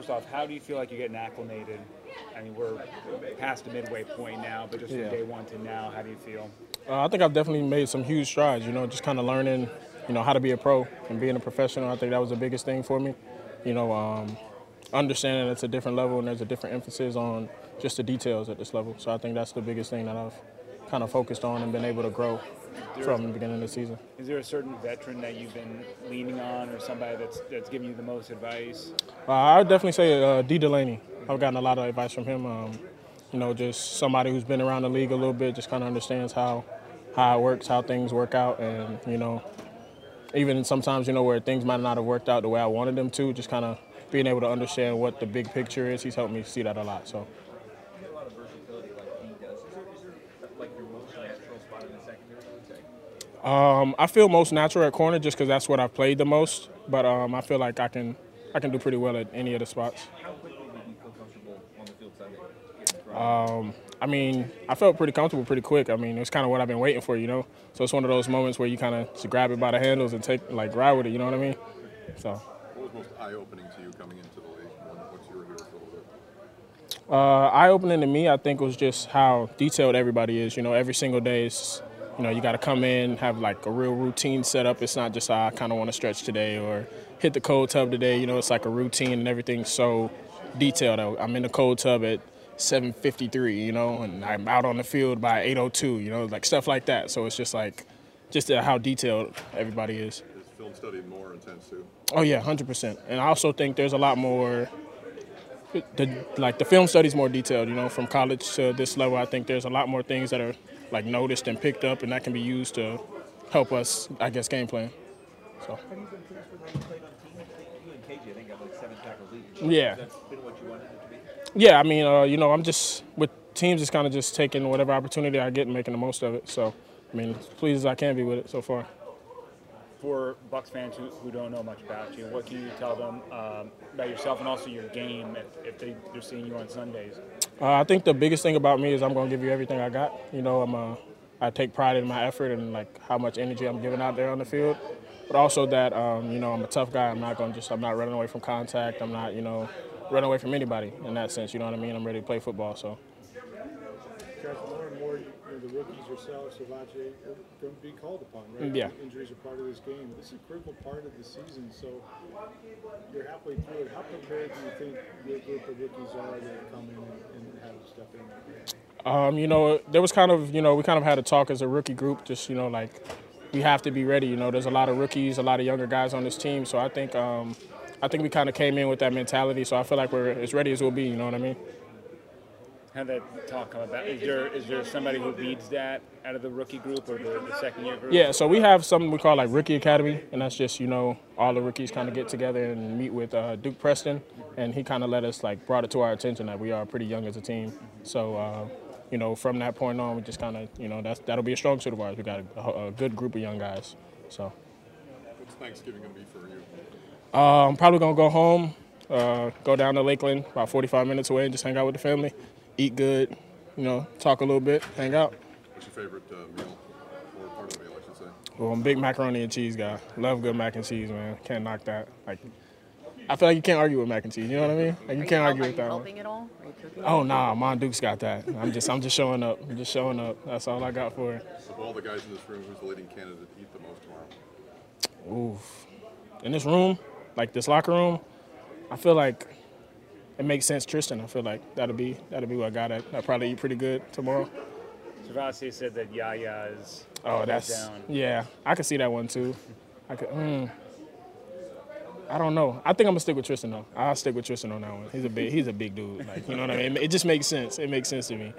first off, how do you feel like you're getting acclimated? I mean, we're past the midway point now, but just Yeah. from day one to now, how do you feel? Uh, I think I've definitely made some huge strides. You know, just kind of learning, you know, how to be a pro and being a professional. I think that was the biggest thing for me. You know, um, understanding it's a different level and there's a different emphasis on just the details at this level. So I think that's the biggest thing that I've kind of focused on and been able to grow from the beginning of the season. Is there a certain veteran that you've been leaning on, or somebody that's that's giving you the most advice? Uh, I would definitely say uh, Dee Delaney. I've gotten a lot of advice from him. Um, you know, just somebody who's been around the league a little bit, just kind of understands how how it works, how things work out, and you know, even sometimes you know where things might not have worked out the way I wanted them to, just kind of being able to understand what the big picture is. He's helped me see that a lot. So. a lot of versatility like he does. Is there like your most Um, I feel most natural at corner just because that's what I've played the most. But um, I feel like I can I can do pretty well at any of the spots. How quickly did you feel comfortable on the field Sunday? Um, I mean, I felt pretty comfortable pretty quick. I mean, it's kind of what I've been waiting for, you know. So it's one of those moments where you kind of grab it by the handles and take like ride with it. You know what I mean? So What was most eye-opening to you coming into the league? What- What's your here for a little bit? Uh, eye opening to me, I think, was just how detailed everybody is. You know, every single day is, you know, you got to come in, have like a real routine set up. It's not just "Ah, I kind of want to stretch today or hit the cold tub today. You know, it's like a routine and everything's so detailed. I'm in the cold tub at 7:53, you know, and I'm out on the field by 8:02. You know, like stuff like that. So it's just like, just uh, how detailed everybody is. Is film study more intense too? Oh yeah, hundred percent. And I also think there's a lot more. The like the film study's more detailed. You know, from college to this level, I think there's a lot more things that are like noticed and picked up, and that can be used to help us, I guess, game plan. So. Yeah. Yeah, I mean, uh, you know, I'm just with teams, it's kind of just taking whatever opportunity I get and making the most of it. So, I mean, as pleased as I can be with it so far. For Bucs fans who, who don't know much about you, what can you tell them um, about yourself and also your game if, if they, they're seeing you on Sundays? Uh, I think the biggest thing about me is I'm going to give you everything I got. You know, I'm a, I take pride in my effort and like how much energy I'm giving out there on the field. But also that, um, you know, I'm a tough guy. I'm not going to just, I'm not running away from contact. I'm not, you know, running away from anybody in that sense. You know what I mean? I'm ready to play football. So. Josh, more and more, you know, the rookies yourself, Savache, are going to be called upon, right? Yeah. Injuries are part of this game. This is a critical part of the season, so you're halfway through it. How prepared do you think your group of rookies are that come in and, and have to step in? Um, you know, there was kind of, you know, we kind of had a talk as a rookie group, just, you know, like we have to be ready. You know, there's a lot of rookies, a lot of younger guys on this team. So I think, um, I think we kind of came in with that mentality. So I feel like we're as ready as we'll be. You know what I mean? How did that talk come about? Is there is there somebody who leads that out of the rookie group or the, the second year group? Yeah. So we have something we call like Rookie Academy, and that's just you know all the rookies kind of get together and meet with uh, Duke Preston, and he kind of let us like brought it to our attention that we are pretty young as a team. So. Uh, you know, from that point on, we just kind of, you know, that's that'll be a strong suit of ours. We got a, a good group of young guys. So. What's Thanksgiving going to be for you? Uh, I'm probably gonna go home, uh, go down to Lakeland, about 45 minutes away, and just hang out with the family, eat good, you know, talk a little bit, hang out. What's your favorite uh, meal, or part of the meal, I should say? Well, I'm a big macaroni and cheese guy. Love good mac and cheese, man. Can't knock that. Like, I feel like you can't argue with mac and cheese. You know what I mean? Like, you can't argue Are with you that one. helping at all? Are you cooking? Oh nah, Mon Duke's got that. I'm just, I'm just showing up. I'm just showing up. That's all I got for it. Of all the guys in this room, who's the leading candidate to eat the most tomorrow? Oof. In this room, like this locker room, I feel like it makes sense. Tristan, I feel like that'll be, that'll be what I got it. I'll probably eat pretty good tomorrow. Travasi said that Yaya is Oh, that's down. yeah. I could see that one too. I could. Mm, I don't know. I think I'm gonna stick with Tristan though. I'll stick with Tristan on that one. He's a big. He's a big dude. Like you know what I mean. It just makes sense. It makes sense to me.